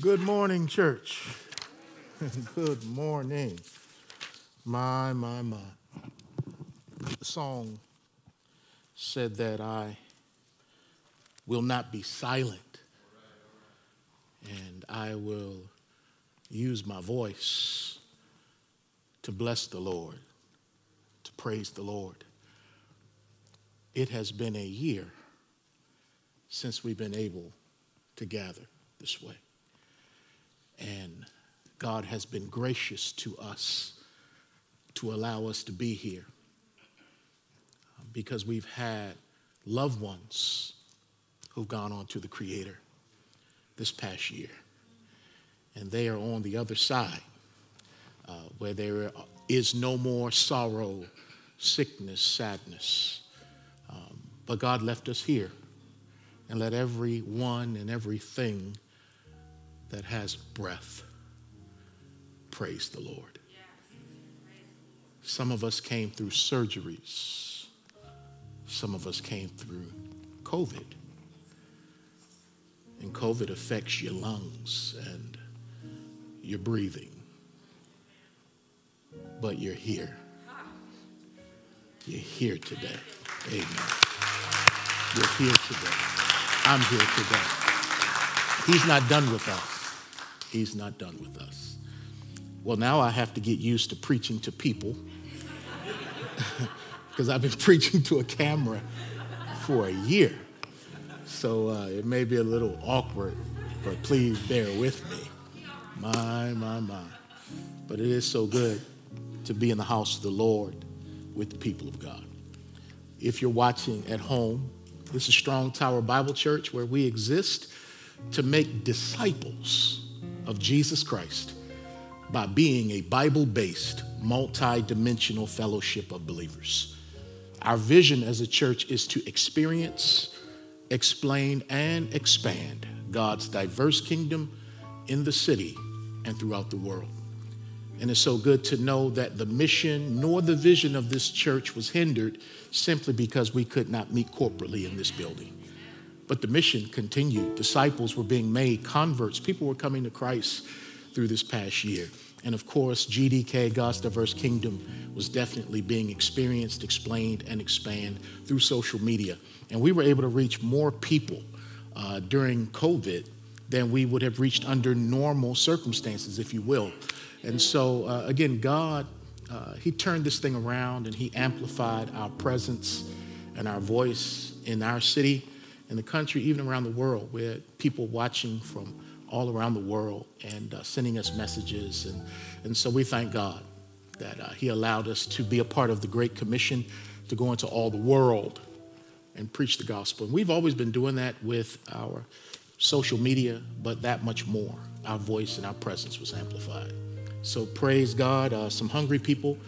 Good morning, church. Good morning. My, my, my. The song said that I will not be silent and I will use my voice to bless the Lord, to praise the Lord. It has been a year since we've been able to gather this way. And God has been gracious to us to allow us to be here um, because we've had loved ones who've gone on to the Creator this past year. And they are on the other side uh, where there is no more sorrow, sickness, sadness. Um, but God left us here and let everyone and everything that has breath praise the Lord. Some of us came through surgeries. Some of us came through COVID. And COVID affects your lungs and your breathing. But you're here. You're here today. Amen. You're here today. I'm here today. He's not done with us. He's not done with us. Well, now I have to get used to preaching to people because I've been preaching to a camera for a year. So uh, it may be a little awkward, but please bear with me. My, my, my. But it is so good to be in the house of the Lord with the people of God. If you're watching at home, this is Strong Tower Bible Church where we exist to make disciples of Jesus Christ by being a Bible based, multi dimensional fellowship of believers. Our vision as a church is to experience, explain, and expand God's diverse kingdom in the city and throughout the world. And it's so good to know that the mission nor the vision of this church was hindered simply because we could not meet corporately in this building. But the mission continued. Disciples were being made, converts, people were coming to Christ through this past year. And of course, GDK, God's Diverse Kingdom, was definitely being experienced, explained, and expanded through social media. And we were able to reach more people uh, during COVID than we would have reached under normal circumstances, if you will. And so, uh, again, God, uh, He turned this thing around and He amplified our presence and our voice in our city, in the country, even around the world. Had people watching from all around the world and uh, sending us messages. And, and so we thank God that uh, He allowed us to be a part of the Great Commission to go into all the world and preach the gospel. And we've always been doing that with our social media, but that much more. Our voice and our presence was amplified. So praise God. Uh, some hungry people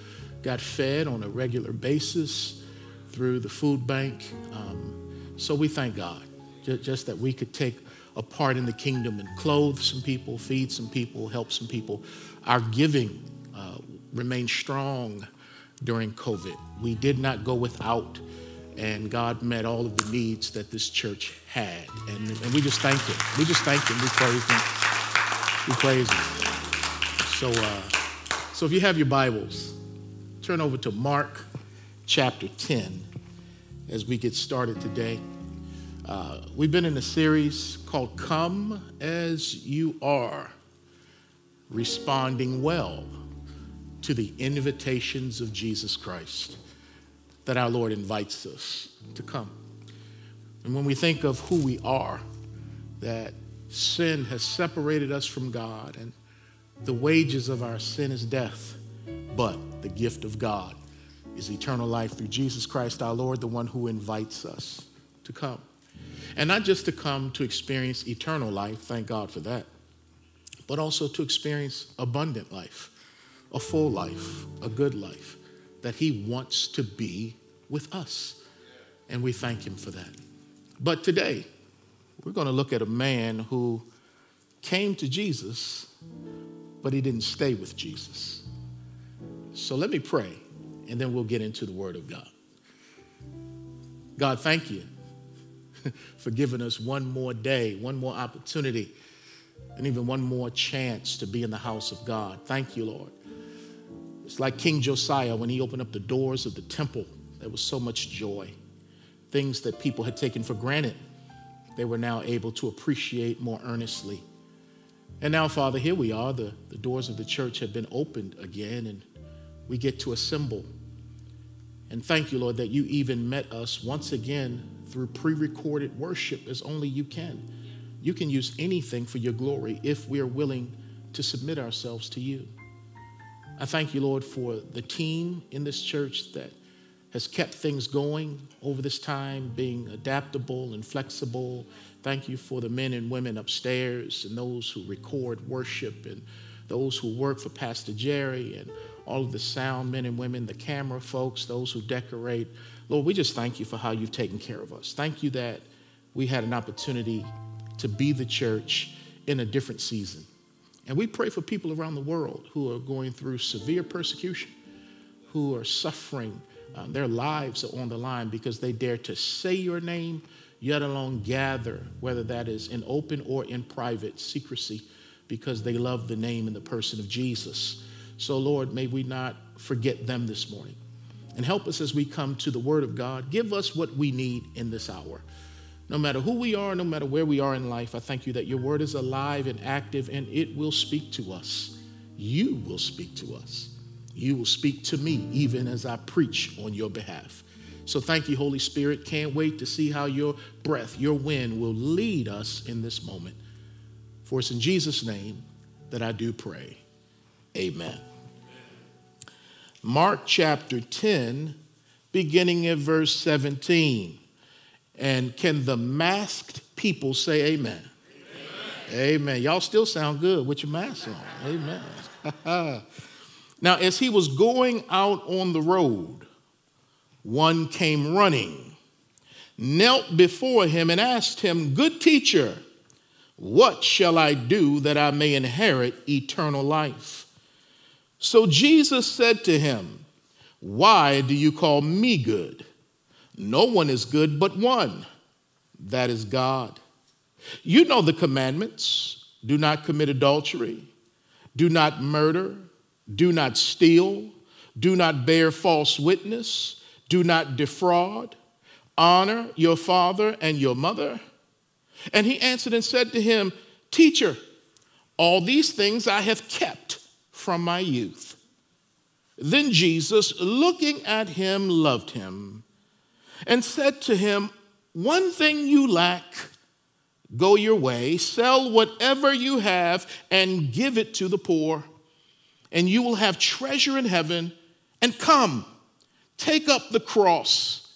got fed on a regular basis through the food bank. Um, so we thank God just, that we could take a part in the kingdom and clothe some people, feed some people, help some people. Our giving uh, remained strong during COVID. We did not go without, and God met all of the needs that this church had. And, and we just thank Him. We just thank Him. We praise Him. We praise Him. So, uh, so if you have your Bibles, turn over to Mark chapter 10 as we get started today. Uh, we've been in a series called Come as You Are, responding well to the invitations of Jesus Christ that our Lord invites us to come. And when we think of who we are, that sin has separated us from God and the wages of our sin is death, but the gift of God is eternal life through Jesus Christ our Lord, the one who invites us to come. And not just to come to experience eternal life, thank God for that, but also to experience abundant life, a full life, a good life that He wants to be with us. And we thank Him for that. But today, we're going to look at a man who came to Jesus but he didn't stay with Jesus. So let me pray, and then we'll get into the Word of God. God, thank you for giving us one more day, one more opportunity and even one more chance to be in the house of God. Thank you, Lord. It's like King Josiah when he opened up the doors of the temple, there was so much joy. Things that people had taken for granted, they were now able to appreciate more earnestly. And now, Father, here we are. The, the doors of the church have been opened again, and we get to assemble. And thank you, Lord, that you even met us once again through pre recorded worship as only you can. You can use anything for your glory if we are willing to submit ourselves to you. I thank you, Lord, for the team in this church that has kept things going over this time, being adaptable and flexible. Thank you for the men and women upstairs and those who record worship and those who work for Pastor Jerry and all of the sound men and women, the camera folks, those who decorate. Lord, we just thank you for how you've taken care of us. Thank you that we had an opportunity to be the church in a different season. And we pray for people around the world who are going through severe persecution, who are suffering. Um, their lives are on the line because they dare to say your name, yet alone gather, whether that is in open or in private secrecy, because they love the name and the person of Jesus. So, Lord, may we not forget them this morning. And help us as we come to the Word of God. Give us what we need in this hour. No matter who we are, no matter where we are in life, I thank you that your word is alive and active and it will speak to us. You will speak to us. You will speak to me even as I preach on your behalf. So thank you, Holy Spirit. Can't wait to see how your breath, your wind will lead us in this moment. For it's in Jesus' name that I do pray. Amen. Mark chapter 10, beginning at verse 17. And can the masked people say amen? Amen. amen. Y'all still sound good with your mask on. Amen. now, as he was going out on the road, one came running, knelt before him, and asked him, Good teacher, what shall I do that I may inherit eternal life? So Jesus said to him, Why do you call me good? No one is good but one, that is God. You know the commandments do not commit adultery, do not murder, do not steal, do not bear false witness, do not defraud, honor your father and your mother. And he answered and said to him, Teacher, all these things I have kept from my youth. Then Jesus, looking at him, loved him and said to him, One thing you lack, go your way, sell whatever you have, and give it to the poor, and you will have treasure in heaven. And come, take up the cross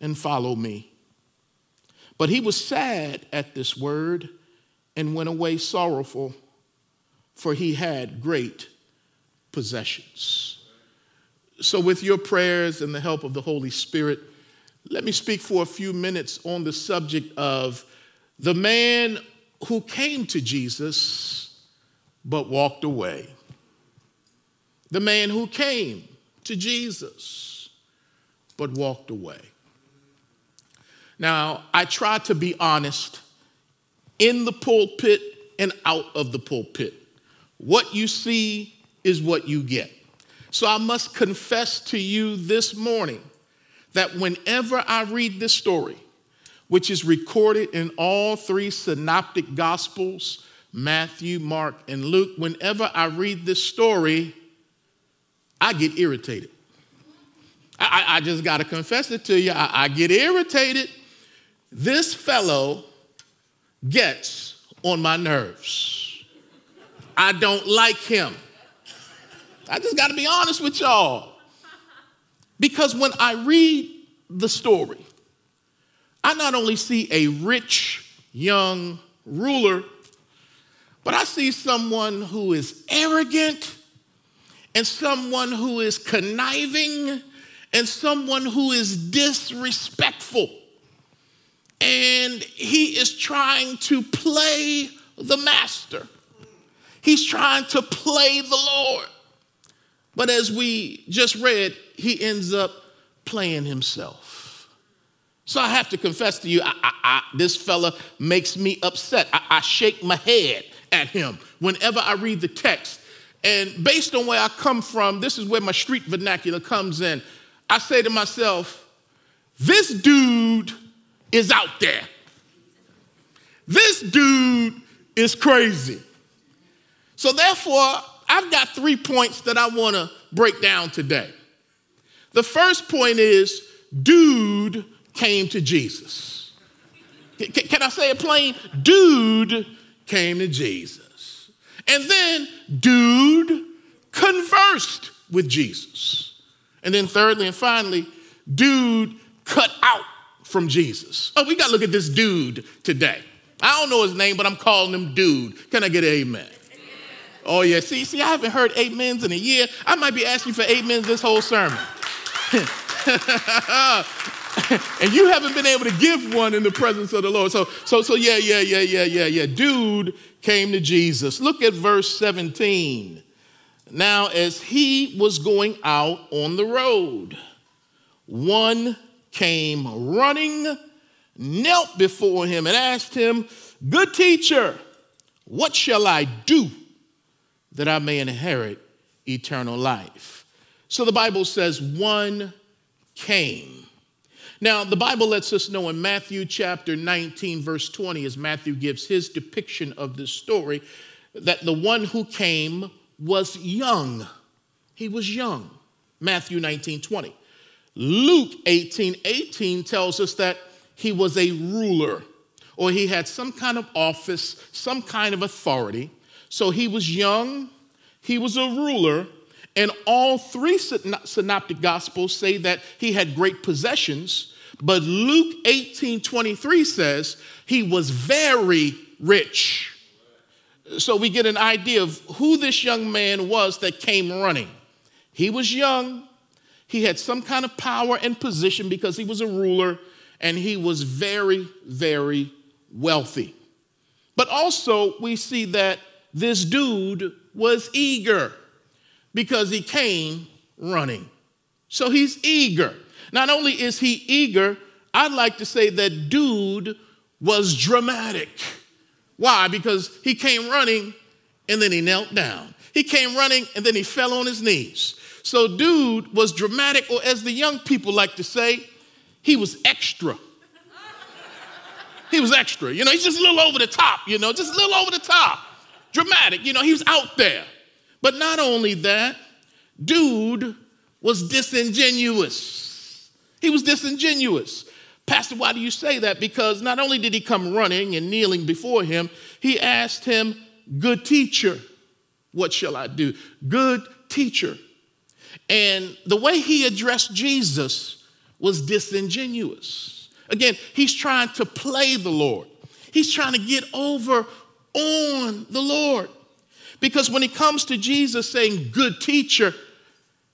and follow me. But he was sad at this word and went away sorrowful, for he had great possessions. So, with your prayers and the help of the Holy Spirit, let me speak for a few minutes on the subject of the man who came to Jesus but walked away. The man who came to Jesus but walked away. Now, I try to be honest in the pulpit and out of the pulpit. What you see is what you get. So I must confess to you this morning that whenever I read this story, which is recorded in all three synoptic gospels Matthew, Mark, and Luke whenever I read this story, I get irritated. I, I just got to confess it to you. I, I get irritated. This fellow gets on my nerves. I don't like him. I just got to be honest with y'all. Because when I read the story, I not only see a rich young ruler, but I see someone who is arrogant and someone who is conniving and someone who is disrespectful. And he is trying to play the master. He's trying to play the Lord. But as we just read, he ends up playing himself. So I have to confess to you, I, I, I, this fella makes me upset. I, shake my head at him whenever I read the text. And based on where I come from, this is where my street vernacular comes in. I say to myself, this dude is out there. This dude is crazy. So, therefore, I've got three points that I want to break down today. The first point is dude came to Jesus. Can I say it plain? Dude came to Jesus. And then dude conversed with Jesus. And then, thirdly and finally, dude cut out from Jesus. Oh, we got to look at this dude today. I don't know his name, but I'm calling him dude. Can I get an amen? Oh, yeah. See, see, I haven't heard amens in a year. I might be asking for amens this whole sermon. and you haven't been able to give one in the presence of the Lord. So, so, so yeah, yeah, yeah, yeah, yeah, yeah. Dude came to Jesus. Look at verse 17. Now, as he was going out on the road, one came running, knelt before him, and asked him, Good teacher, what shall I do that I may inherit eternal life? So the Bible says, One came. Now, the Bible lets us know in Matthew chapter 19, verse 20, as Matthew gives his depiction of this story, that the one who came was young. He was young. Matthew 19, 20. Luke 18 18 tells us that he was a ruler or he had some kind of office, some kind of authority. So he was young, he was a ruler, and all three synoptic gospels say that he had great possessions. But Luke 18 23 says he was very rich. So we get an idea of who this young man was that came running. He was young, he had some kind of power and position because he was a ruler and he was very, very wealthy. But also, we see that this dude was eager because he came running. So he's eager. Not only is he eager, I'd like to say that dude was dramatic. Why? Because he came running and then he knelt down. He came running and then he fell on his knees. So, dude was dramatic, or as the young people like to say, he was extra. He was extra. You know, he's just a little over the top, you know, just a little over the top. Dramatic, you know, he was out there. But not only that, dude was disingenuous. He was disingenuous. Pastor, why do you say that? Because not only did he come running and kneeling before him, he asked him, Good teacher, what shall I do? Good teacher, and the way he addressed Jesus was disingenuous. Again, he's trying to play the Lord, he's trying to get over on the Lord. Because when he comes to Jesus saying, Good teacher,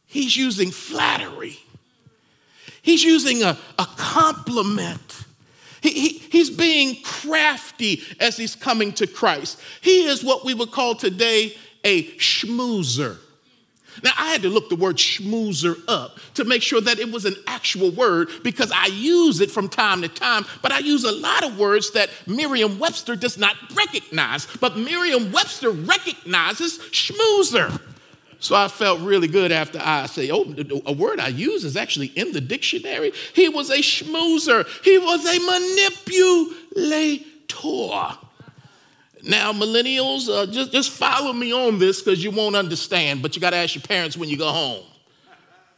he's using flattery, he's using a, a compliment. He, he, he's being crafty as he's coming to Christ. He is what we would call today a schmoozer. Now, I had to look the word schmoozer up to make sure that it was an actual word because I use it from time to time, but I use a lot of words that Merriam Webster does not recognize, but Merriam Webster recognizes schmoozer. So I felt really good after I say, oh, a word I use is actually in the dictionary. He was a schmoozer, he was a manipulator. Now, millennials, uh, just, just follow me on this because you won't understand, but you got to ask your parents when you go home.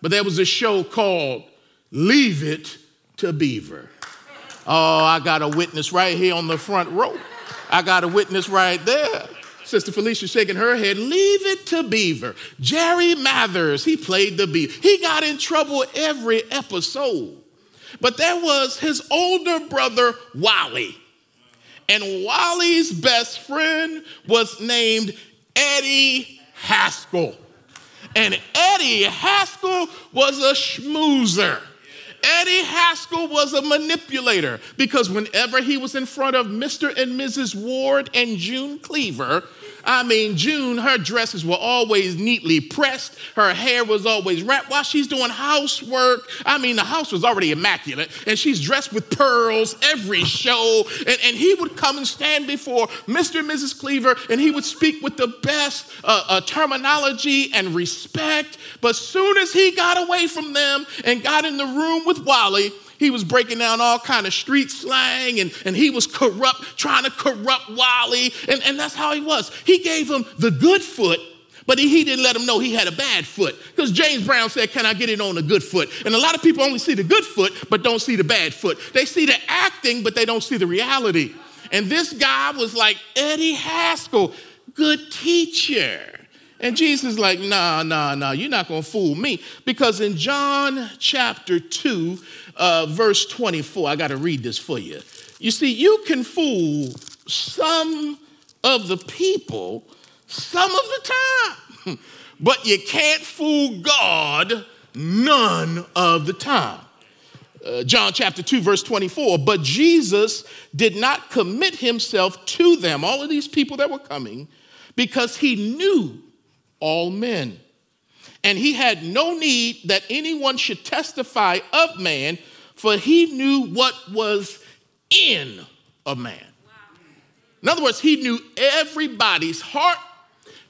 But there was a show called Leave It to Beaver. Oh, I got a witness right here on the front row. I got a witness right there. Sister Felicia shaking her head. Leave it to Beaver. Jerry Mathers, he played the Beaver. He got in trouble every episode. But there was his older brother, Wally. And Wally's best friend was named Eddie Haskell. And Eddie Haskell was a schmoozer. Eddie Haskell was a manipulator because whenever he was in front of Mr. and Mrs. Ward and June Cleaver, I mean, June, her dresses were always neatly pressed. Her hair was always wrapped while she's doing housework. I mean, the house was already immaculate, and she's dressed with pearls every show. And, and he would come and stand before Mr. and Mrs. Cleaver, and he would speak with the best uh, uh, terminology and respect. But soon as he got away from them and got in the room with Wally, he was breaking down all kind of street slang and, and he was corrupt, trying to corrupt Wally. And, and that's how he was. He gave him the good foot, but he, he didn't let him know he had a bad foot. Because James Brown said, Can I get it on the good foot? And a lot of people only see the good foot, but don't see the bad foot. They see the acting, but they don't see the reality. And this guy was like Eddie Haskell, good teacher. And Jesus is like, nah, nah, nah, you're not gonna fool me. Because in John chapter 2, uh, verse 24. I got to read this for you. You see, you can fool some of the people some of the time, but you can't fool God none of the time. Uh, John chapter 2, verse 24. But Jesus did not commit himself to them, all of these people that were coming, because he knew all men and he had no need that anyone should testify of man, for he knew what was in a man. In other words, he knew everybody's heart,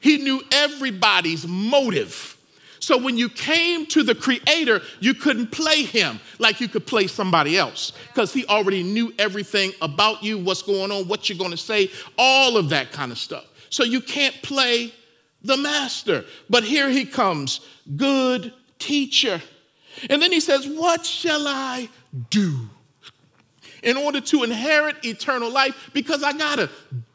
he knew everybody's motive. So when you came to the Creator, you couldn't play him like you could play somebody else because he already knew everything about you, what's going on, what you're going to say, all of that kind of stuff. So you can't play the master. But here he comes, good teacher. And then he says, What shall I do in order to inherit eternal life? Because I gotta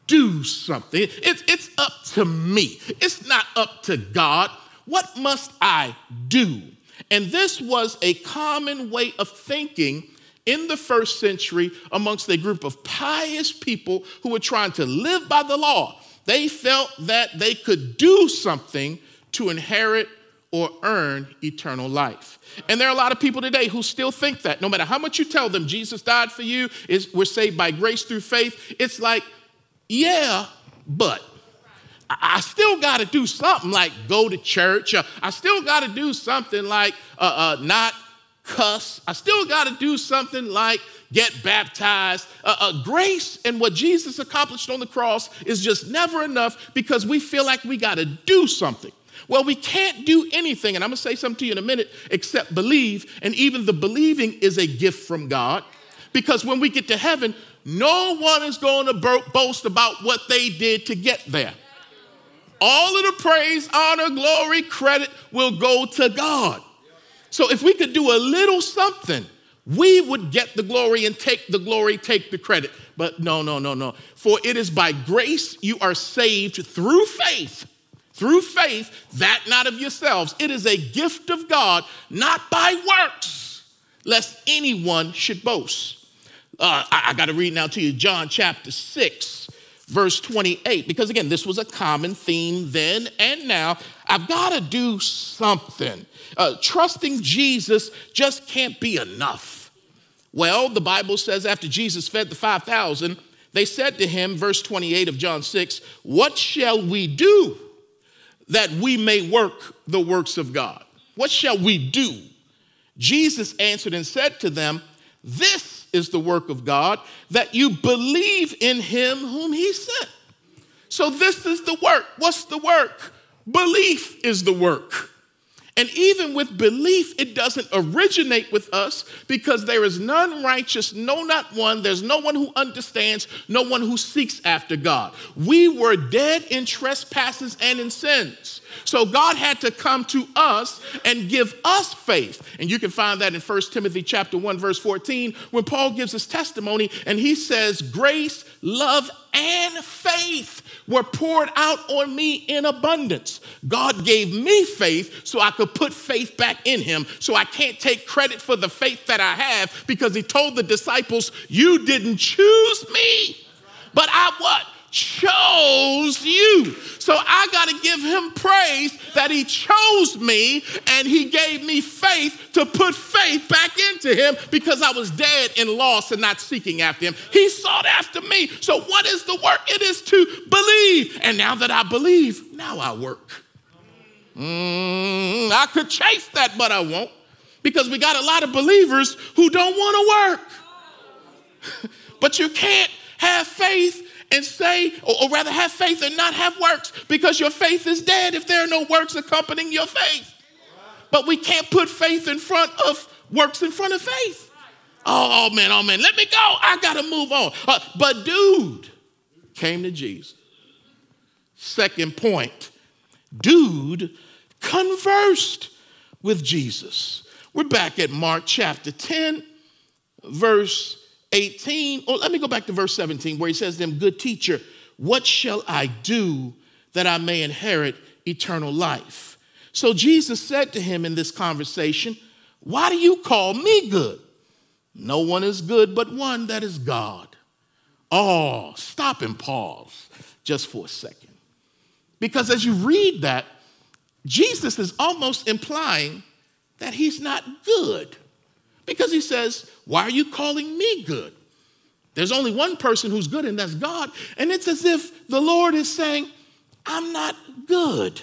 do something. It's, it's up to me, it's not up to God. What must I do? And this was a common way of thinking in the first century amongst a group of pious people who were trying to live by the law. They felt that they could do something to inherit or earn eternal life. And there are a lot of people today who still think that no matter how much you tell them Jesus died for you, is we're saved by grace through faith, it's like, yeah, but I still got to do something like go to church. I still got to do something like uh, uh, not cuss. I still got to do something like get baptized. Uh, uh, grace and what Jesus accomplished on the cross is just never enough because we feel like we got to do something. Well, we can't do anything, and I'm gonna say something to you in a minute, except believe. And even the believing is a gift from God because when we get to heaven, no one is going to boast about what they did to get there. All of the praise, honor, glory, credit will go to God. So if we could do a little something, we would get the glory and take the glory, take the credit. But no, no, no, no. For it is by grace you are saved through faith. Through faith, that not of yourselves. It is a gift of God, not by works, lest anyone should boast. Uh, I, I got to read now to you John chapter 6, verse 28, because again, this was a common theme then and now. I've got to do something. Uh, trusting Jesus just can't be enough. Well, the Bible says after Jesus fed the 5,000, they said to him, verse 28 of John 6, What shall we do that we may work the works of God? What shall we do? Jesus answered and said to them, This is the work of God, that you believe in him whom he sent. So, this is the work. What's the work? Belief is the work. And even with belief, it doesn't originate with us because there is none righteous, no, not one. There's no one who understands, no one who seeks after God. We were dead in trespasses and in sins. So God had to come to us and give us faith. And you can find that in 1 Timothy chapter 1 verse 14 when Paul gives his testimony and he says grace, love and faith were poured out on me in abundance. God gave me faith so I could put faith back in him. So I can't take credit for the faith that I have because he told the disciples, You didn't choose me, but I what? Chose you. So I got to give him praise that he chose me and he gave me faith to put faith back into him because I was dead and lost and not seeking after him. He sought after me. So what is the work? It is to believe. And now that I believe, now I work. Mm, I could chase that, but I won't because we got a lot of believers who don't want to work. but you can't have faith and say, or, or, rather have faith and not have works because your faith is dead if there are no works accompanying your faith. But we can't put faith in front of works in front of faith. Oh, oh man, oh man, let me go. I got to move on. Uh, but dude came to Jesus. Second point, dude conversed with Jesus. We're back at Mark chapter 10, verse 18. Or oh, let me go back to verse 17 where he says them, Good teacher, what shall I do that I may inherit eternal life? So Jesus said to him in this conversation, Why do you call me good? No one is good but one that is God. Oh, stop and pause just for a second. Because as you read that, Jesus is almost implying that he's not good. Because he says, Why are you calling me good? There's only one person who's good, and that's God. And it's as if the Lord is saying, I'm not good.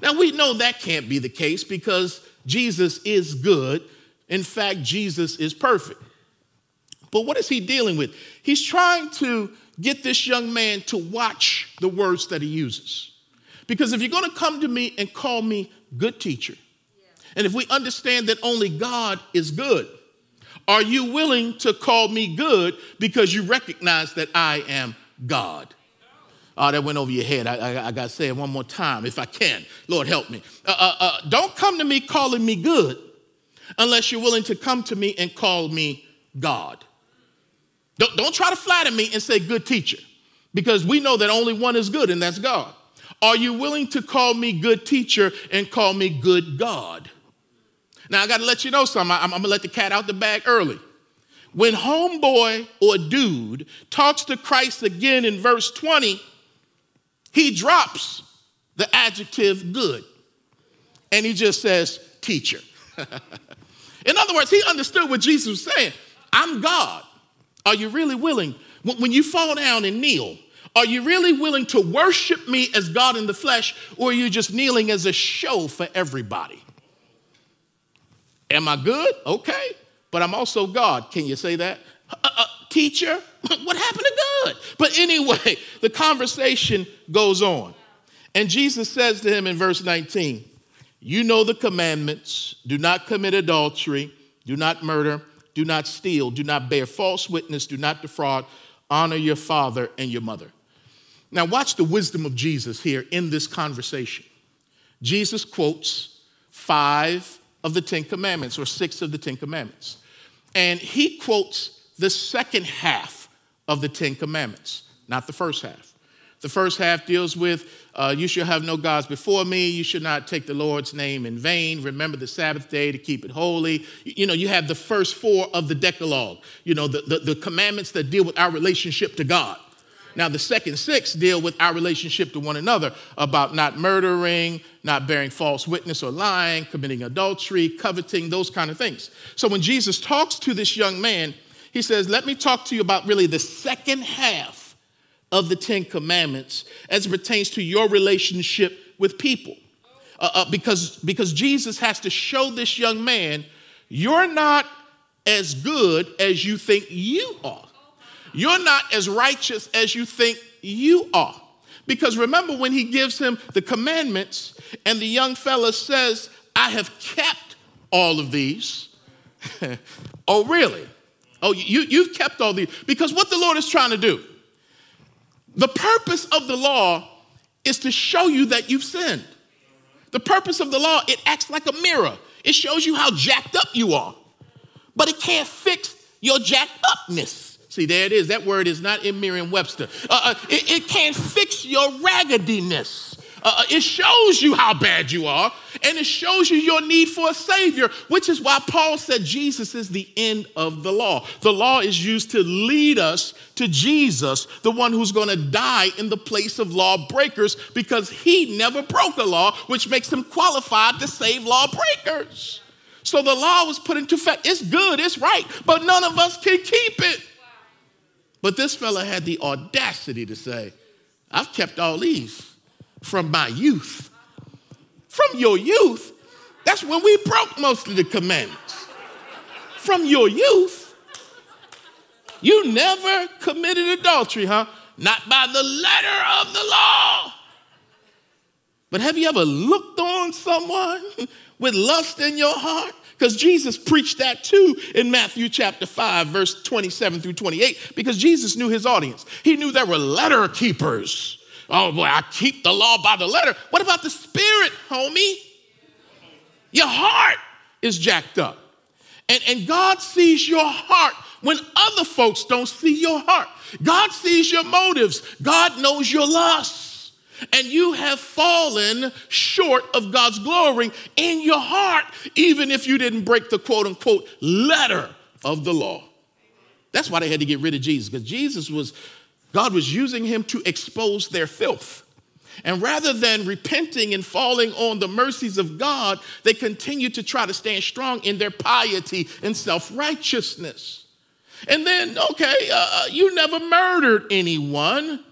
Now, we know that can't be the case because Jesus is good. In fact, Jesus is perfect. But what is he dealing with? He's trying to get this young man to watch the words that he uses. Because if you're going to come to me and call me good teacher, and if we understand that only God is good, are you willing to call me good because you recognize that I am God? Oh, that went over your head. I, I, I got to say it one more time if I can. Lord, help me. Uh, uh, uh, don't come to me calling me good unless you're willing to come to me and call me God. Don't, don't try to flatter me and say good teacher because we know that only one is good and that's God. Are you willing to call me good teacher and call me good God? Now, I got to let you know something. I'm, I'm going to let the cat out the bag early. When homeboy or dude talks to Christ again in verse 20, he drops the adjective good and he just says teacher. in other words, he understood what Jesus was saying. I'm God. Are you really willing? When you fall down and kneel, are you really willing to worship me as God in the flesh, or are you just kneeling as a show for everybody? Am I good? Okay. But I'm also God. Can you say that? Uh, uh, teacher, what happened to God? But anyway, the conversation goes on. And Jesus says to him in verse 19, You know the commandments do not commit adultery, do not murder, do not steal, do not bear false witness, do not defraud, honor your father and your mother. Now, watch the wisdom of Jesus here in this conversation. Jesus quotes five of the Ten Commandments, or six of the Ten Commandments. And he quotes the second half of the Ten Commandments, not the first half. The first half deals with uh, you shall have no gods before me. You should not take the Lord's name in vain. Remember the Sabbath day to keep it holy. You know, you have the first four of the Decalogue, you know, the, the, the commandments that deal with our relationship to God. Now, the second six deal with our relationship to one another about not murdering, not bearing false witness or lying, committing adultery, coveting, those kind of things. So when Jesus talks to this young man, he says, Let me talk to you about really the second half of the Ten Commandments as it pertains to your relationship with people. Uh, uh, because, because Jesus has to show this young man, you're not as good as you think you are. You're not as righteous as you think you are. Because remember when he gives him the commandments, and the young fella says, I have kept all of these. oh, really? Oh, you, you've kept all these. Because what the Lord is trying to do, the purpose of the law is to show you that you've sinned. The purpose of the law, it acts like a mirror. It shows you how jacked up you are, but it can't fix your jacked upness. See, there it is. That word is not in Merriam Webster. Uh, uh, it, it can't fix your raggediness. Uh, uh, it shows you how bad you are, and it shows you your need for a Savior, which is why Paul said Jesus is the end of the law. The law is used to lead us to Jesus, the one who's going to die in the place of lawbreakers, because he never broke a law, which makes him qualified to save lawbreakers. So the law was put into effect. It's good, it's right, but none of us can keep it. But this fella had the audacity to say, I've kept all these from my youth. From your youth, that's when we broke most of the commandments. From your youth, you never committed adultery, huh? Not by the letter of the law. But have you ever looked on someone with lust in your heart? Because Jesus preached that too in Matthew chapter 5, verse 27 through 28, because Jesus knew his audience. He knew there were letter keepers Oh boy, I keep the law by the letter. What about the spirit, homie? Your heart is jacked up. And, and God sees your heart when other folks don't see your heart. God sees your motives. God knows your lusts. And you have fallen short of God's glory in your heart, even if you didn't break the quote unquote letter of the law. That's why they had to get rid of Jesus, because Jesus was God was using him to expose their filth. And rather than repenting and falling on the mercies of God, they continued to try to stand strong in their piety and self righteousness. And then, okay, uh, uh, you never murdered anyone,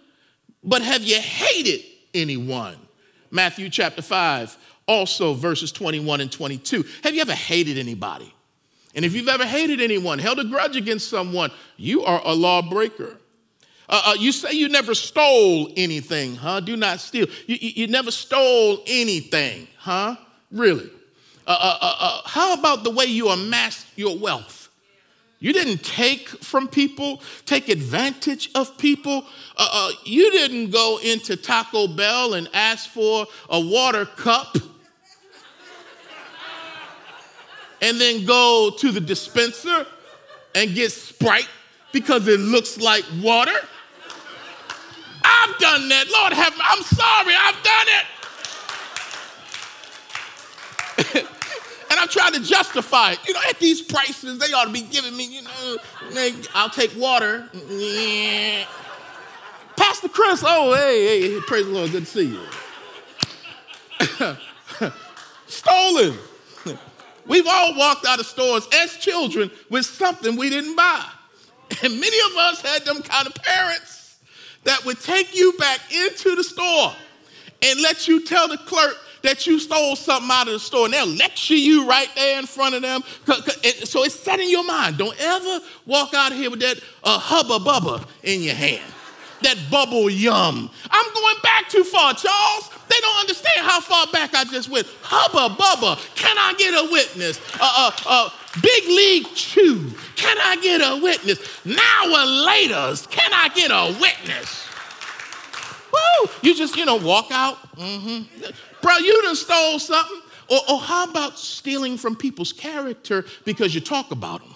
but have you hated anyone? Matthew chapter 5, also verses 21 and 22. Have you ever hated anybody? And if you've ever hated anyone, held a grudge against someone, you are a lawbreaker. Uh, uh, you say you never stole anything, huh? Do not steal. You, you, you never stole anything, huh? Really? Uh, uh, uh, uh how about the way you amassed your wealth? You didn't take from people, take advantage of people. Uh, uh, you didn't go into Taco Bell and ask for a water cup and then go to the dispenser and get Sprite because it looks like water. I've done that. Lord have I'm sorry, I've done it. and I'm trying to justify it. You know, at these prices, they ought to be giving me, you know, I'll take water. Pastor Chris, oh, hey, hey, praise the Lord, good to see you. Stolen. We've all walked out of stores as children with something we didn't buy. And many of us had them kind of parents that would take you back into the store and let you tell the clerk that you stole something out of the store and they'll lecture you right there in front of them. So it's set in your mind. Don't ever walk out here with that uh, hubba bubba in your hand, that bubble yum. I'm going back too far, Charles. They don't understand how far back I just went. Hubba bubba. Can I get a witness? Uh, uh, uh, Big League Chew. Can I get a witness? Now or later, can I get a witness? Woo! You just, you know, walk out. Mm-hmm. Bro, you done stole something. Or, or how about stealing from people's character because you talk about them?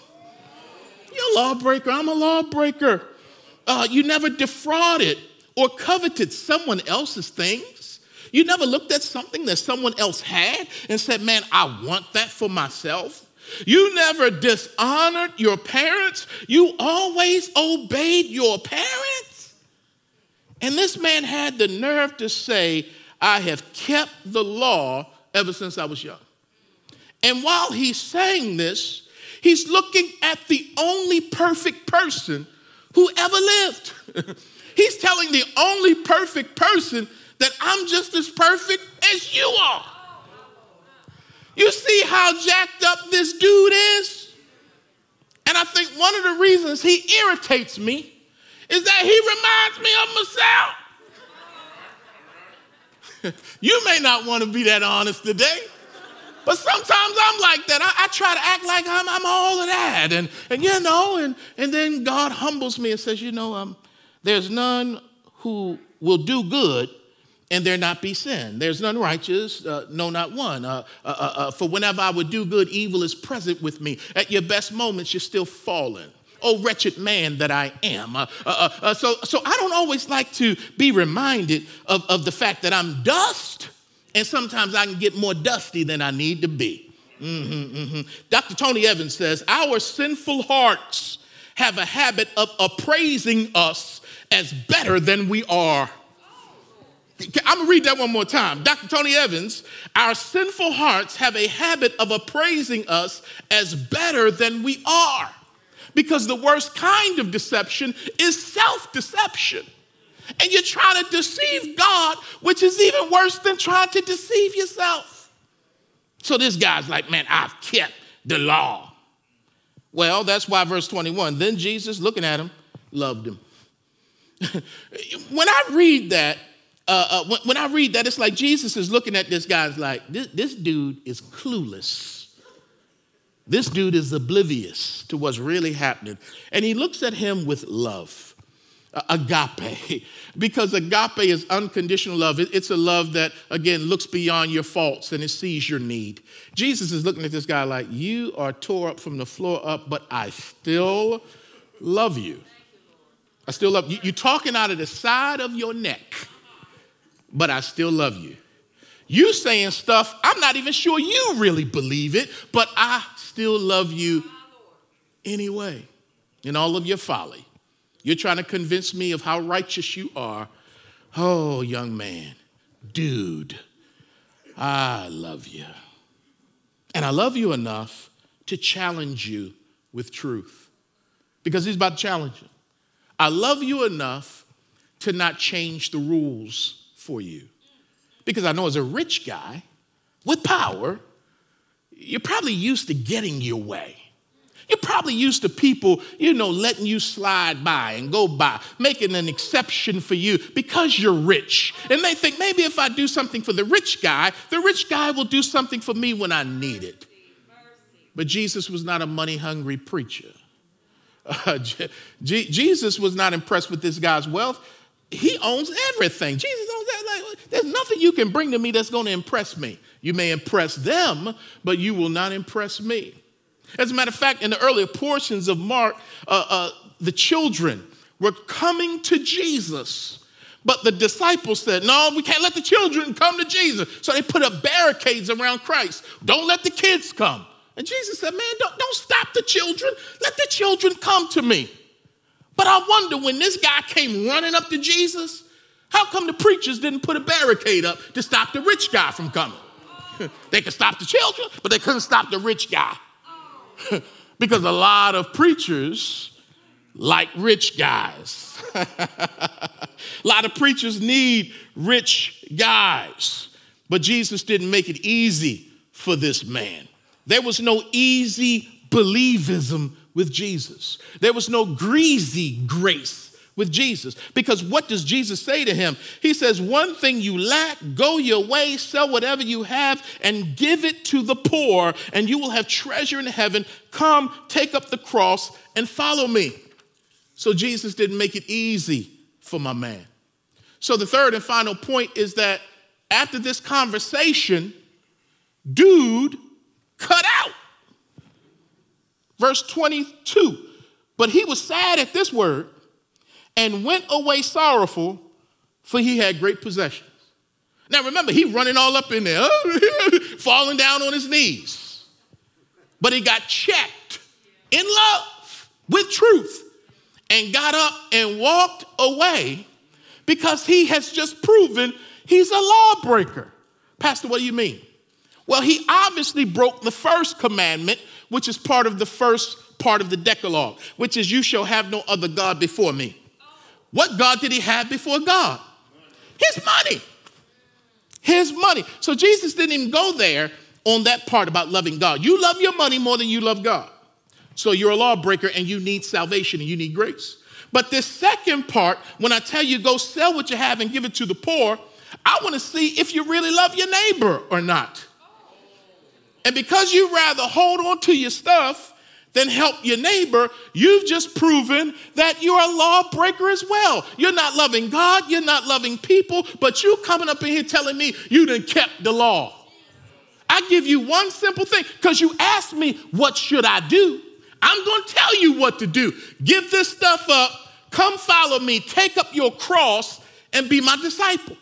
You're a lawbreaker. I'm a lawbreaker. Uh, you never defrauded or coveted someone else's things. You never looked at something that someone else had and said, Man, I want that for myself. You never dishonored your parents. You always obeyed your parents. And this man had the nerve to say, I have kept the law ever since I was young. And while he's saying this, he's looking at the only perfect person who ever lived. he's telling the only perfect person that I'm just as perfect as you are. You see how jacked up this dude is? And I think one of the reasons he irritates me is that he reminds me of myself. you may not want to be that honest today, but sometimes I'm like that. I, I try to act like I'm, I'm, all of that. And, and you know, and, and then God humbles me and says, you know, um, there's none who will do good and there not be sin. There's none righteous, uh, no, not one. Uh, uh, uh, uh, for whenever I would do good, evil is present with me. At your best moments, you're still falling. Oh wretched man that I am. Uh, uh, uh, uh, so, so I don't always like to be reminded of, of the fact that I'm dust, and sometimes I can get more dusty than I need to be. Mm-hmm, mm-hmm. Dr. Tony Evans says, Our sinful hearts have a habit of appraising us as better than we are. I'm gonna read that one more time. Dr. Tony Evans, our sinful hearts have a habit of appraising us as better than we are. Because the worst kind of deception is self deception. And you're trying to deceive God, which is even worse than trying to deceive yourself. So this guy's like, man, I've kept the law. Well, that's why verse 21 then Jesus, looking at him, loved him. when I read that, uh, uh, when, when, I read that, it's like Jesus is looking at this guy's like, this, this dude is clueless. This dude is oblivious to what's really happening. And he looks at him with love, agape, because agape is unconditional love. It's a love that, again, looks beyond your faults and it sees your need. Jesus is looking at this guy like, You are tore up from the floor up, but I still love you. I still love you. You're talking out of the side of your neck but I still love you. You saying stuff, I'm not even sure you really believe it, but I still love you anyway, in all of your folly. You're trying to convince me of how righteous you are. Oh, young man, dude, I love you. And I love you enough to challenge you with truth because he's about to challenge you. I love you enough to not change the rules for you. Because I know as a rich guy with power, you're probably used to getting your way. You're probably used to people, you know, letting you slide by and go by, making an exception for you because you're rich. And they think maybe if I do something for the rich guy, the rich guy will do something for me when I need it. But Jesus was not a money hungry preacher. Uh, Jesus was not impressed with this guy's wealth. He owns everything. Jesus owns that. Like, there's nothing you can bring to me that's going to impress me. You may impress them, but you will not impress me. As a matter of fact, in the earlier portions of Mark, uh, uh, the children were coming to Jesus. But the disciples said, No, we can't let the children come to Jesus. So they put up barricades around Christ. Don't let the kids come. And Jesus said, Man, don't, don't stop the children. Let the children come to me. But I wonder when this guy came running up to Jesus, how come the preachers didn't put a barricade up to stop the rich guy from coming? they could stop the children, but they couldn't stop the rich guy. because a lot of preachers like rich guys. a lot of preachers need rich guys. But Jesus didn't make it easy for this man. There was no easy believism with Jesus. There was no greasy grace with Jesus. Because what does Jesus say to him? He says, One thing you lack, go your way, sell whatever you have, and give it to the poor, and you will have treasure in heaven. Come, take up the cross, and follow me. So Jesus didn't make it easy for my man. So the third and final point is that after this conversation, dude cut out. Verse 22 But he was sad at this word and went away sorrowful, for he had great possessions. Now remember, he running all up in there, falling down on his knees. But he got checked in love with truth and got up and walked away because he has just proven he's a lawbreaker. Pastor, what do you mean? Well, he obviously broke the first commandment which is part of the first part of the Decalogue, which is, You shall have no other God before me. What God did he have before God? His money. His money. So Jesus didn't even go there on that part about loving God. You love your money more than you love God. So you're a lawbreaker and you need salvation and you need grace. But this second part, when I tell you go sell what you have and give it to the poor, I want to see if you really love your neighbor or not. And because you rather hold on to your stuff than help your neighbor, you've just proven that you're a lawbreaker as well. You're not loving God, you're not loving people, but you coming up in here telling me you didn't kept the law. I give you one simple thing because you asked me, what should I do? I'm going to tell you what to do. Give this stuff up, come follow me, take up your cross, and be my disciple.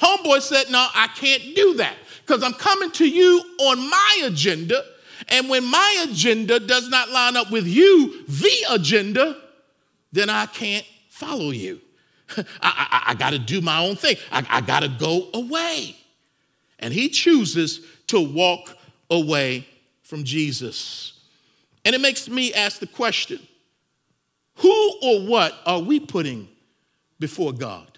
Homeboy said, No, I can't do that because I'm coming to you on my agenda. And when my agenda does not line up with you, the agenda, then I can't follow you. I, I, I got to do my own thing. I, I got to go away. And he chooses to walk away from Jesus. And it makes me ask the question who or what are we putting before God?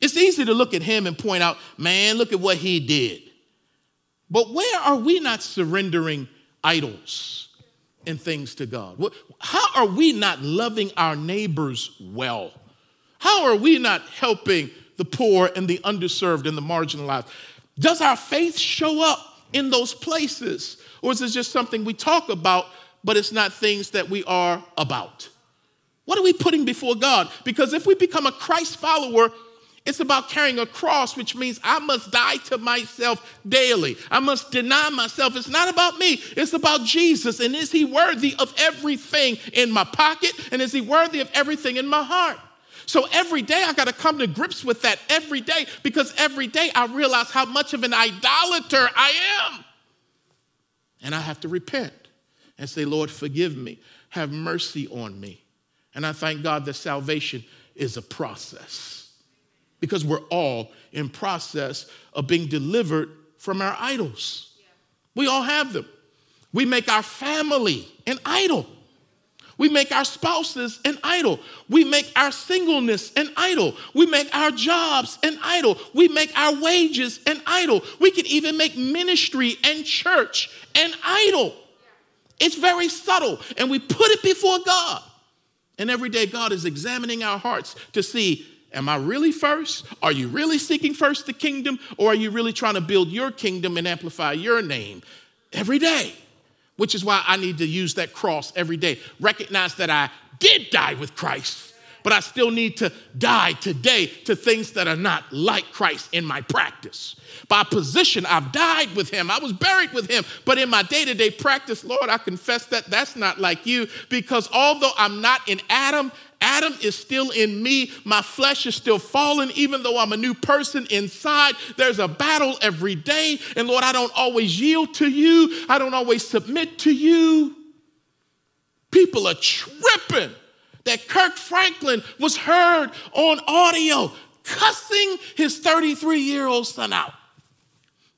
It's easy to look at him and point out, man, look at what he did. But where are we not surrendering idols and things to God? How are we not loving our neighbors well? How are we not helping the poor and the underserved and the marginalized? Does our faith show up in those places? Or is it just something we talk about, but it's not things that we are about? What are we putting before God? Because if we become a Christ follower, it's about carrying a cross, which means I must die to myself daily. I must deny myself. It's not about me, it's about Jesus. And is he worthy of everything in my pocket? And is he worthy of everything in my heart? So every day I got to come to grips with that every day because every day I realize how much of an idolater I am. And I have to repent and say, Lord, forgive me. Have mercy on me. And I thank God that salvation is a process because we're all in process of being delivered from our idols. We all have them. We make our family an idol. We make our spouses an idol. We make our singleness an idol. We make our jobs an idol. We make our wages an idol. We can even make ministry and church an idol. It's very subtle, and we put it before God. And every day, God is examining our hearts to see Am I really first? Are you really seeking first the kingdom? Or are you really trying to build your kingdom and amplify your name every day? Which is why I need to use that cross every day. Recognize that I did die with Christ, but I still need to die today to things that are not like Christ in my practice. By position, I've died with him. I was buried with him. But in my day to day practice, Lord, I confess that that's not like you because although I'm not in Adam, Adam is still in me. My flesh is still fallen, even though I'm a new person inside. There's a battle every day. And Lord, I don't always yield to you, I don't always submit to you. People are tripping that Kirk Franklin was heard on audio cussing his 33 year old son out.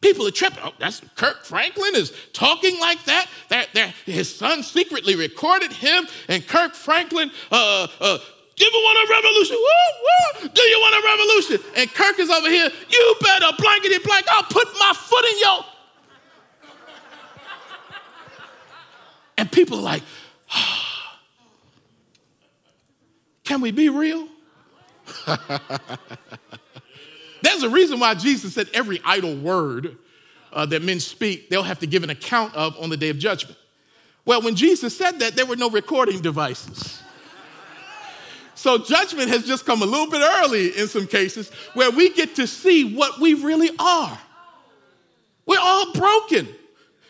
People are tripping. Oh, that's Kirk Franklin is talking like that. That, that his son secretly recorded him, and Kirk Franklin, uh, uh, want a revolution? Woo, woo. Do you want a revolution? And Kirk is over here. You better blankety blank. I'll put my foot in your. And people are like, oh. can we be real? There's a reason why Jesus said every idle word uh, that men speak, they'll have to give an account of on the day of judgment. Well, when Jesus said that, there were no recording devices. So judgment has just come a little bit early in some cases where we get to see what we really are. We're all broken.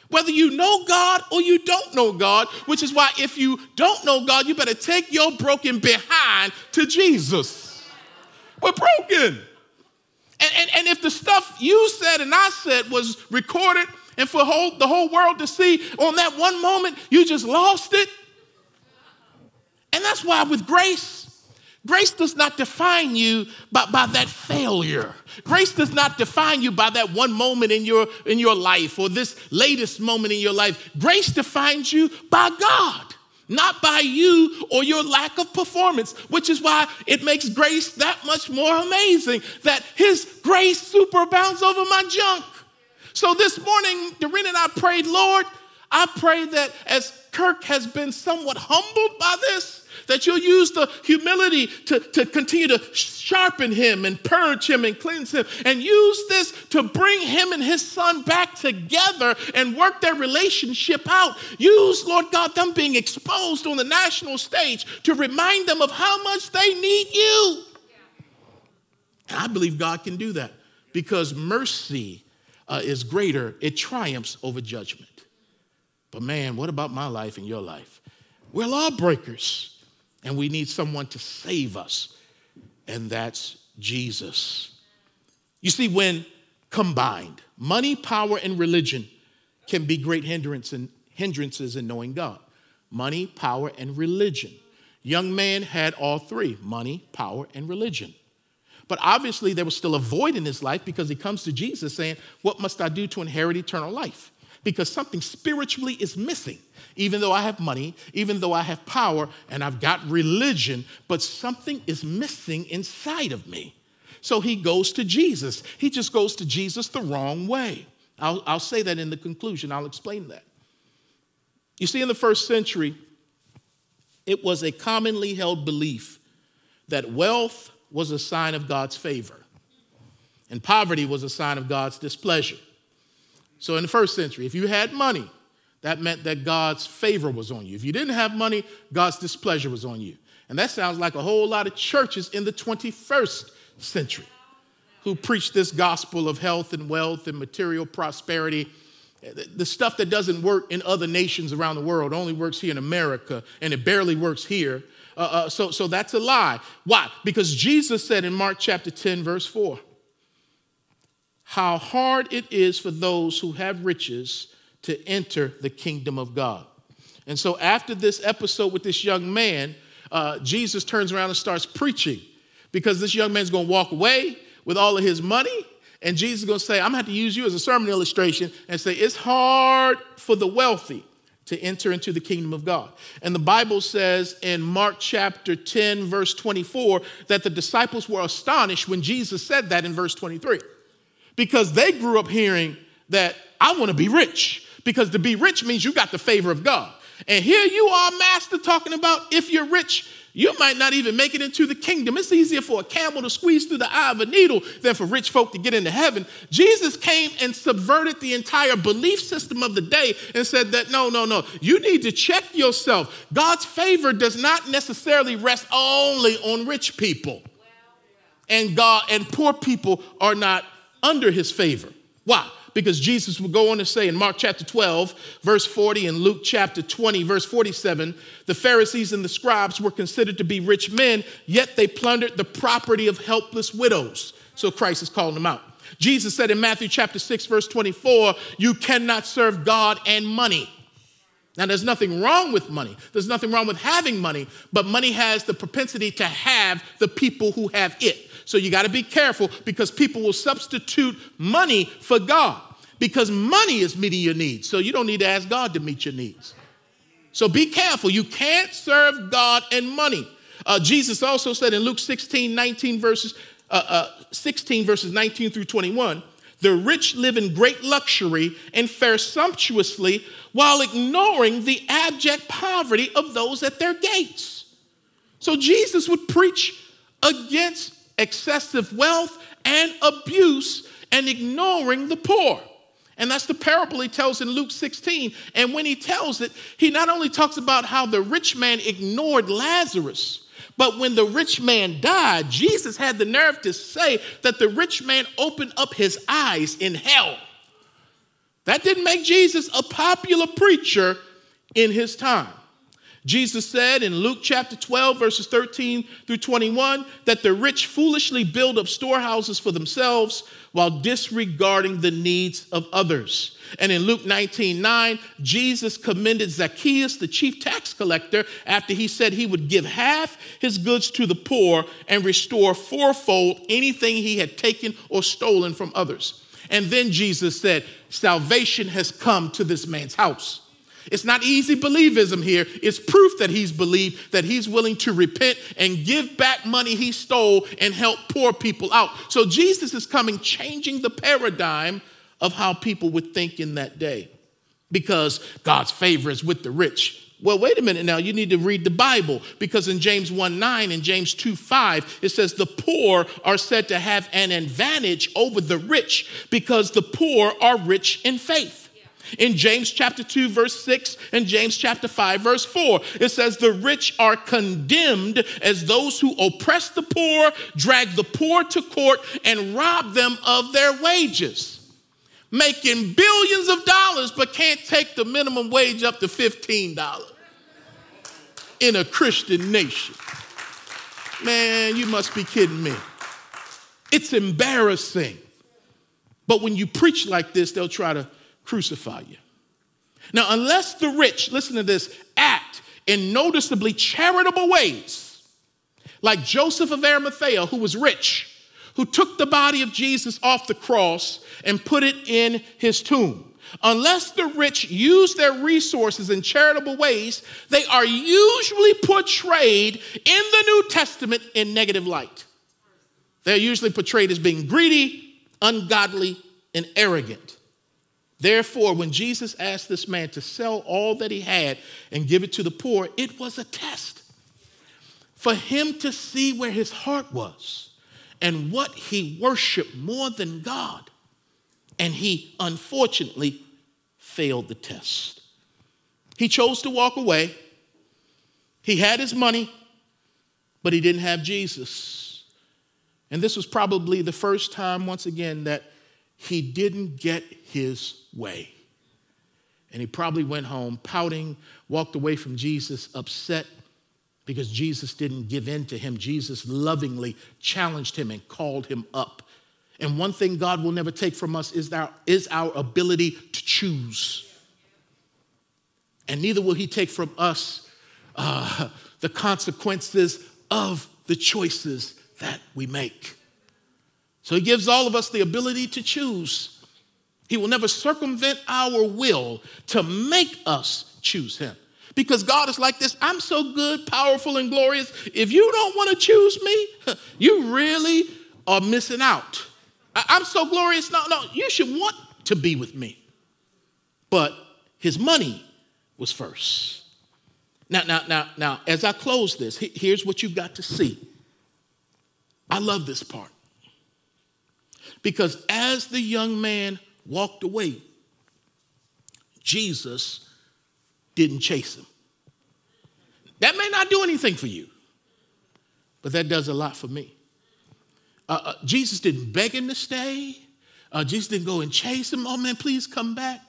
Whether you know God or you don't know God, which is why if you don't know God, you better take your broken behind to Jesus. We're broken. And, and, and if the stuff you said and I said was recorded and for whole, the whole world to see on that one moment, you just lost it. And that's why with grace, Grace does not define you by, by that failure. Grace does not define you by that one moment in your, in your life or this latest moment in your life. Grace defines you by God not by you or your lack of performance, which is why it makes grace that much more amazing that His grace superabounds over my junk. So this morning, Doreen and I prayed, Lord, I pray that as Kirk has been somewhat humbled by this, that you'll use the humility to, to continue to sharpen him and purge him and cleanse him, and use this to bring him and his son back together and work their relationship out. Use, Lord God, them being exposed on the national stage to remind them of how much they need you. And I believe God can do that because mercy uh, is greater, it triumphs over judgment. But man, what about my life and your life? We're lawbreakers, and we need someone to save us, and that's Jesus. You see, when combined, money, power, and religion can be great hindrance and hindrances in knowing God. Money, power, and religion. Young man had all three money, power, and religion. But obviously, there was still a void in his life because he comes to Jesus saying, What must I do to inherit eternal life? Because something spiritually is missing. Even though I have money, even though I have power, and I've got religion, but something is missing inside of me. So he goes to Jesus. He just goes to Jesus the wrong way. I'll, I'll say that in the conclusion, I'll explain that. You see, in the first century, it was a commonly held belief that wealth was a sign of God's favor and poverty was a sign of God's displeasure. So, in the first century, if you had money, that meant that God's favor was on you. If you didn't have money, God's displeasure was on you. And that sounds like a whole lot of churches in the 21st century who preach this gospel of health and wealth and material prosperity. The stuff that doesn't work in other nations around the world only works here in America, and it barely works here. Uh, uh, so, so that's a lie. Why? Because Jesus said in Mark chapter 10, verse 4, how hard it is for those who have riches to enter the kingdom of God. And so, after this episode with this young man, uh, Jesus turns around and starts preaching because this young man's going to walk away with all of his money. And Jesus is going to say, I'm going to have to use you as a sermon illustration and say, it's hard for the wealthy to enter into the kingdom of God. And the Bible says in Mark chapter 10, verse 24, that the disciples were astonished when Jesus said that in verse 23 because they grew up hearing that I want to be rich because to be rich means you got the favor of God. And here you are, Master, talking about if you're rich, you might not even make it into the kingdom. It's easier for a camel to squeeze through the eye of a needle than for rich folk to get into heaven. Jesus came and subverted the entire belief system of the day and said that no, no, no, you need to check yourself. God's favor does not necessarily rest only on rich people. And God and poor people are not under his favor. Why? because Jesus would go on to say in Mark chapter 12, verse 40, and Luke chapter 20, verse 47, the Pharisees and the scribes were considered to be rich men, yet they plundered the property of helpless widows. So Christ is calling them out. Jesus said in Matthew chapter 6, verse 24, you cannot serve God and money. Now, there's nothing wrong with money. There's nothing wrong with having money, but money has the propensity to have the people who have it. So you got to be careful because people will substitute money for God because money is meeting your needs. So you don't need to ask God to meet your needs. So be careful. You can't serve God and money. Uh, Jesus also said in Luke 16, 19 verses, uh, uh, 16 verses 19 through 21, the rich live in great luxury and fare sumptuously while ignoring the abject poverty of those at their gates. So Jesus would preach against excessive wealth and abuse and ignoring the poor. And that's the parable he tells in Luke 16. And when he tells it, he not only talks about how the rich man ignored Lazarus, but when the rich man died, Jesus had the nerve to say that the rich man opened up his eyes in hell. That didn't make Jesus a popular preacher in his time. Jesus said in Luke chapter 12, verses 13 through 21, that the rich foolishly build up storehouses for themselves while disregarding the needs of others. And in Luke 19 9, Jesus commended Zacchaeus, the chief tax collector, after he said he would give half his goods to the poor and restore fourfold anything he had taken or stolen from others. And then Jesus said, Salvation has come to this man's house. It's not easy believism here. It's proof that he's believed, that he's willing to repent and give back money he stole and help poor people out. So Jesus is coming, changing the paradigm of how people would think in that day because God's favor is with the rich. Well, wait a minute now. You need to read the Bible because in James 1 9 and James 2 5, it says the poor are said to have an advantage over the rich because the poor are rich in faith. In James chapter 2, verse 6, and James chapter 5, verse 4, it says, The rich are condemned as those who oppress the poor, drag the poor to court, and rob them of their wages. making billions of dollars but can't take the minimum wage up to $15 in a Christian nation. Man, you must be kidding me. It's embarrassing. But when you preach like this, they'll try to crucify you. Now, unless the rich, listen to this, act in noticeably charitable ways, like Joseph of Arimathea, who was rich, who took the body of Jesus off the cross and put it in his tomb. Unless the rich use their resources in charitable ways, they are usually portrayed in the New Testament in negative light. They're usually portrayed as being greedy, ungodly, and arrogant. Therefore, when Jesus asked this man to sell all that he had and give it to the poor, it was a test for him to see where his heart was and what he worshiped more than God. And he unfortunately failed the test. He chose to walk away. He had his money, but he didn't have Jesus. And this was probably the first time, once again, that he didn't get his way. And he probably went home pouting, walked away from Jesus, upset because Jesus didn't give in to him. Jesus lovingly challenged him and called him up. And one thing God will never take from us is our, is our ability to choose. And neither will he take from us uh, the consequences of the choices that we make. So he gives all of us the ability to choose. He will never circumvent our will to make us choose him. Because God is like this I'm so good, powerful, and glorious. If you don't want to choose me, you really are missing out. I'm so glorious. No, no, you should want to be with me. But his money was first. Now, now, now, now, as I close this, here's what you've got to see. I love this part. Because as the young man walked away, Jesus didn't chase him. That may not do anything for you, but that does a lot for me. Uh, uh, Jesus didn't beg him to stay. Uh, Jesus didn't go and chase him. Oh man, please come back.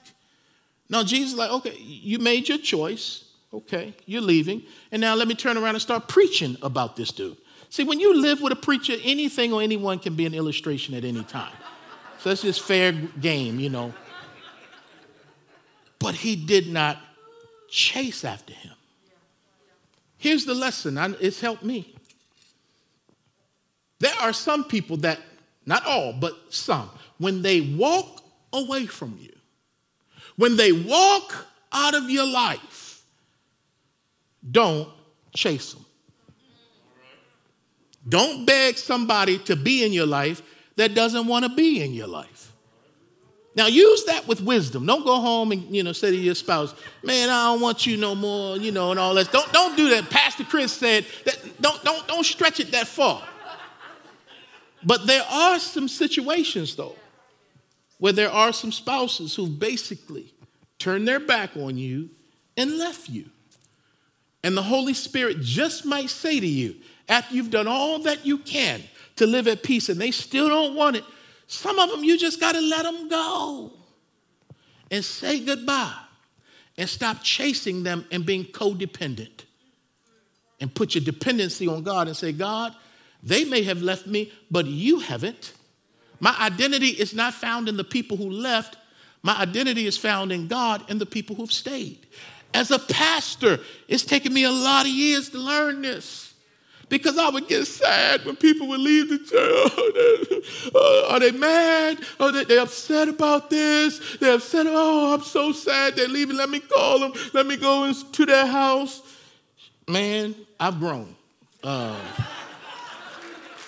No, Jesus like, okay, you made your choice. Okay, you're leaving. And now let me turn around and start preaching about this dude. See, when you live with a preacher, anything or anyone can be an illustration at any time. So that's just fair game, you know. But he did not chase after him. Here's the lesson, it's helped me. There are some people that, not all, but some, when they walk away from you, when they walk out of your life, don't chase them. Don't beg somebody to be in your life that doesn't want to be in your life. Now use that with wisdom. Don't go home and you know say to your spouse, "Man, I don't want you no more," you know, and all that. Don't don't do that. Pastor Chris said that. Don't don't don't stretch it that far. But there are some situations though where there are some spouses who basically turned their back on you and left you. And the Holy Spirit just might say to you, after you've done all that you can to live at peace and they still don't want it, some of them you just got to let them go and say goodbye and stop chasing them and being codependent. And put your dependency on God and say, God, they may have left me, but you haven't. My identity is not found in the people who left. My identity is found in God and the people who've stayed. As a pastor, it's taken me a lot of years to learn this because I would get sad when people would leave the church. Oh, are they mad? Are they, they upset about this? They're upset. Oh, I'm so sad they're leaving. Let me call them. Let me go to their house. Man, I've grown. Uh,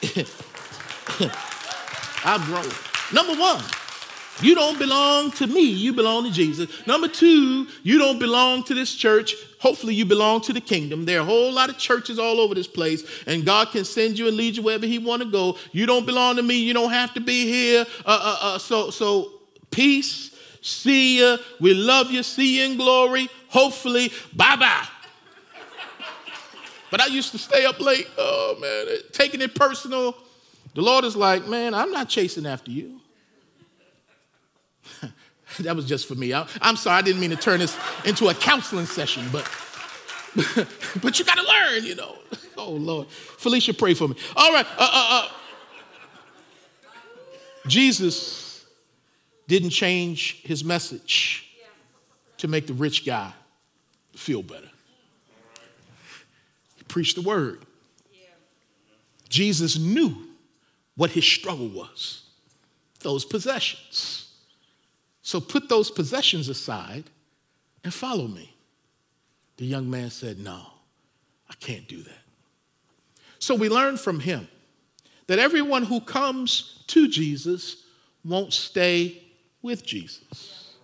I've grown. Number one, you don't belong to me, you belong to Jesus. Number two, you don't belong to this church. Hopefully, you belong to the kingdom. There are a whole lot of churches all over this place, and God can send you and lead you wherever He want to go. You don't belong to me. You don't have to be here. Uh, uh, uh, so, so peace. See you. We love you. See you in glory. Hopefully, bye bye. but I used to stay up late. Oh man, taking it personal. The Lord is like, man, I'm not chasing after you. That was just for me. I, am sorry, I didn't mean to turn this into a counseling session, but but you got to learn, you know. Oh Lord, Felicia, pray for me. All right, uh, uh, uh. Jesus didn't change his message to make the rich guy feel better. He preached the word. Jesus knew what his struggle was those possessions. So put those possessions aside and follow me. The young man said, No, I can't do that. So we learn from him that everyone who comes to Jesus won't stay with Jesus.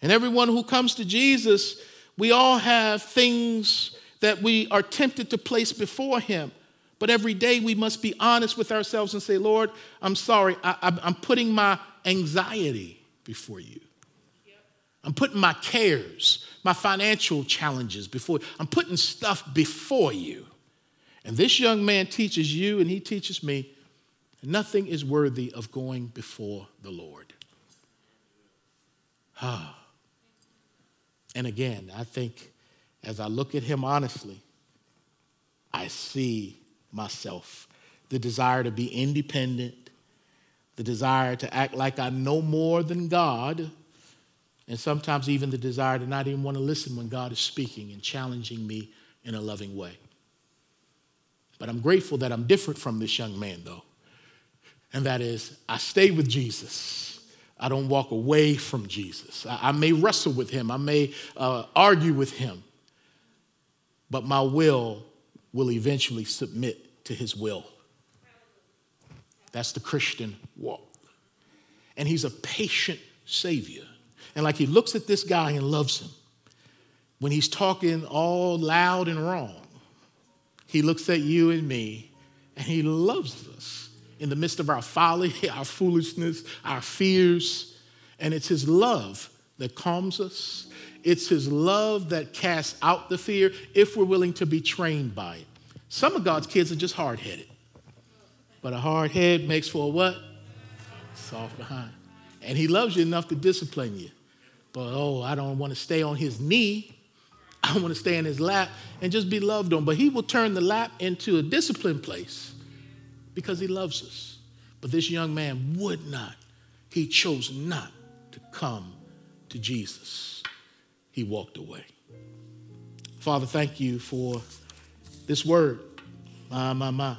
And everyone who comes to Jesus, we all have things that we are tempted to place before him. But every day we must be honest with ourselves and say, Lord, I'm sorry, I, am putting my anxiety before you. I'm putting my cares, my financial challenges before I'm putting stuff before you. And this young man teaches you and he teaches me nothing is worthy of going before the Lord. Ah. And again, I think as I look at him honestly, I see myself the desire to be independent, the desire to act like I know more than God, and sometimes even the desire to not even want to listen when God is speaking and challenging me in a loving way. But I'm grateful that I'm different from this young man, though. And that is, I stay with Jesus. I don't walk away from Jesus. I, I may wrestle with him, I may uh, argue with him, but my will will eventually submit to his will. That's the Christian walk. And he's a patient Savior. And like he looks at this guy and loves him, when he's talking all loud and wrong, he looks at you and me and he loves us in the midst of our folly, our foolishness, our fears. And it's his love that calms us. It's his love that casts out the fear if we're willing to be trained by it. Some of God's kids are just hard headed. But a hard head makes for a what? Soft behind. And he loves you enough to discipline you. But oh, I don't want to stay on his knee. I want to stay in his lap and just be loved on. But he will turn the lap into a disciplined place because he loves us. But this young man would not. He chose not to come to Jesus. He walked away. Father, thank you for this word. My, my, my.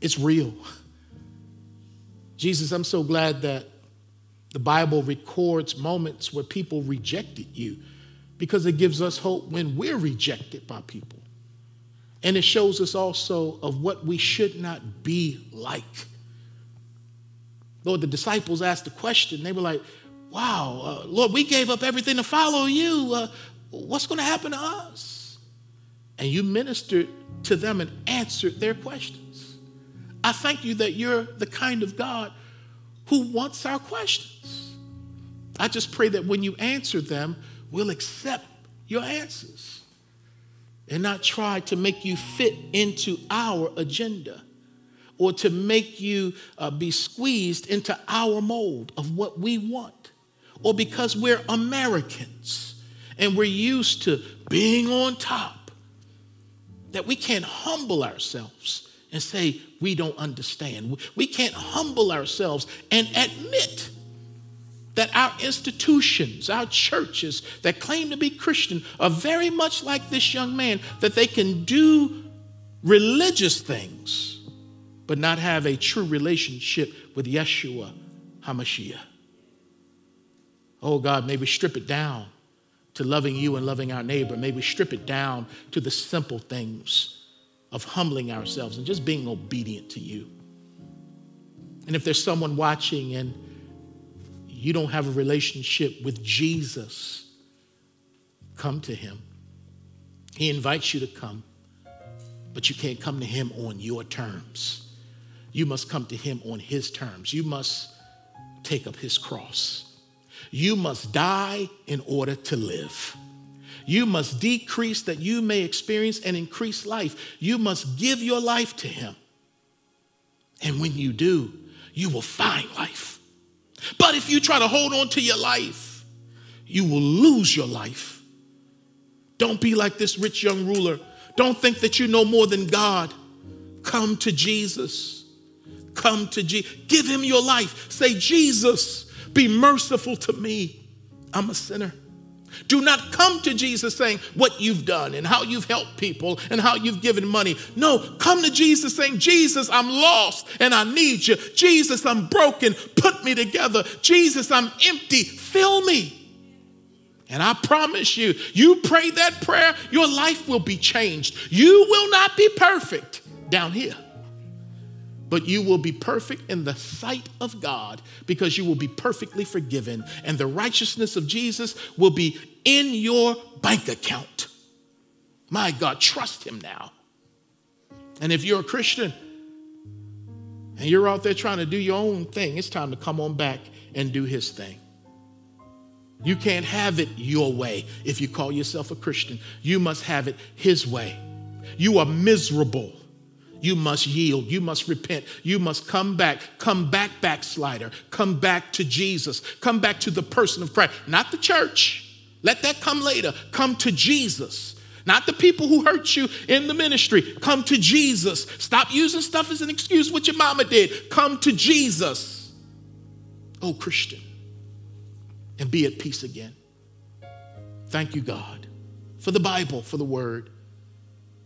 It's real. Jesus, I'm so glad that the Bible records moments where people rejected you because it gives us hope when we're rejected by people. And it shows us also of what we should not be like. Lord, the disciples asked the question. They were like, wow, uh, Lord, we gave up everything to follow you. Uh, what's going to happen to us? And you ministered to them and answered their questions. I thank you that you're the kind of God who wants our questions. I just pray that when you answer them, we'll accept your answers and not try to make you fit into our agenda or to make you uh, be squeezed into our mold of what we want or because we're Americans and we're used to being on top that we can't humble ourselves and say we don't understand. We can't humble ourselves and admit that our institutions, our churches that claim to be Christian are very much like this young man, that they can do religious things, but not have a true relationship with Yeshua HaMashiach. Oh God, may we strip it down to loving you and loving our neighbor. May we strip it down to the simple things of humbling ourselves and just being obedient to you. And if there's someone watching and you don't have a relationship with Jesus, come to him. He invites you to come, but you can't come to him on your terms. You must come to him on his terms. You must take up his cross. You must die in order to live. You must decrease that you may experience and increase life. You must give your life to him. And when you do, you will find life. But if you try to hold on to your life, you will lose your life. Don't be like this rich young ruler. Don't think that you know more than God. Come to Jesus. Come to Jesus. Give him your life. Say, Jesus, be merciful to me. I'm a sinner. Do not come to Jesus saying what you've done and how you've helped people and how you've given money. No, come to Jesus saying, Jesus, I'm lost and I need you. Jesus, I'm broken. Put me together. Jesus, I'm empty. Fill me. And I promise you, you pray that prayer, your life will be changed. You will not be perfect down here but you will be perfect in the sight of God because you will be perfectly forgiven, and the righteousness of Jesus will be in your bank account. My God, trust Him now. And if you're a Christian and you're out there trying to do your own thing, it's time to come on back and do His thing. You can't have it your way if you call yourself a Christian. You must have it His way. You are miserable you must yield. You must repent. You must come back. Come back, backslider. Come back to Jesus. Come back to the person of Christ, not the church. Let that come later. Come to Jesus. Not the people who hurt you in the ministry. Come to Jesus. Stop using stuff as an excuse what your mama did. Come to Jesus. Oh, Christian. And be at peace again. Thank you, God, for the Bible, for the word.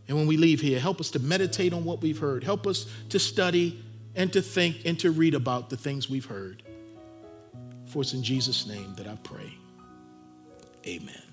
And when we leave here, help us to meditate on what we've heard. Help us to study and to think and to read about the things we've heard. For it's in Jesus' name that I pray. Amen.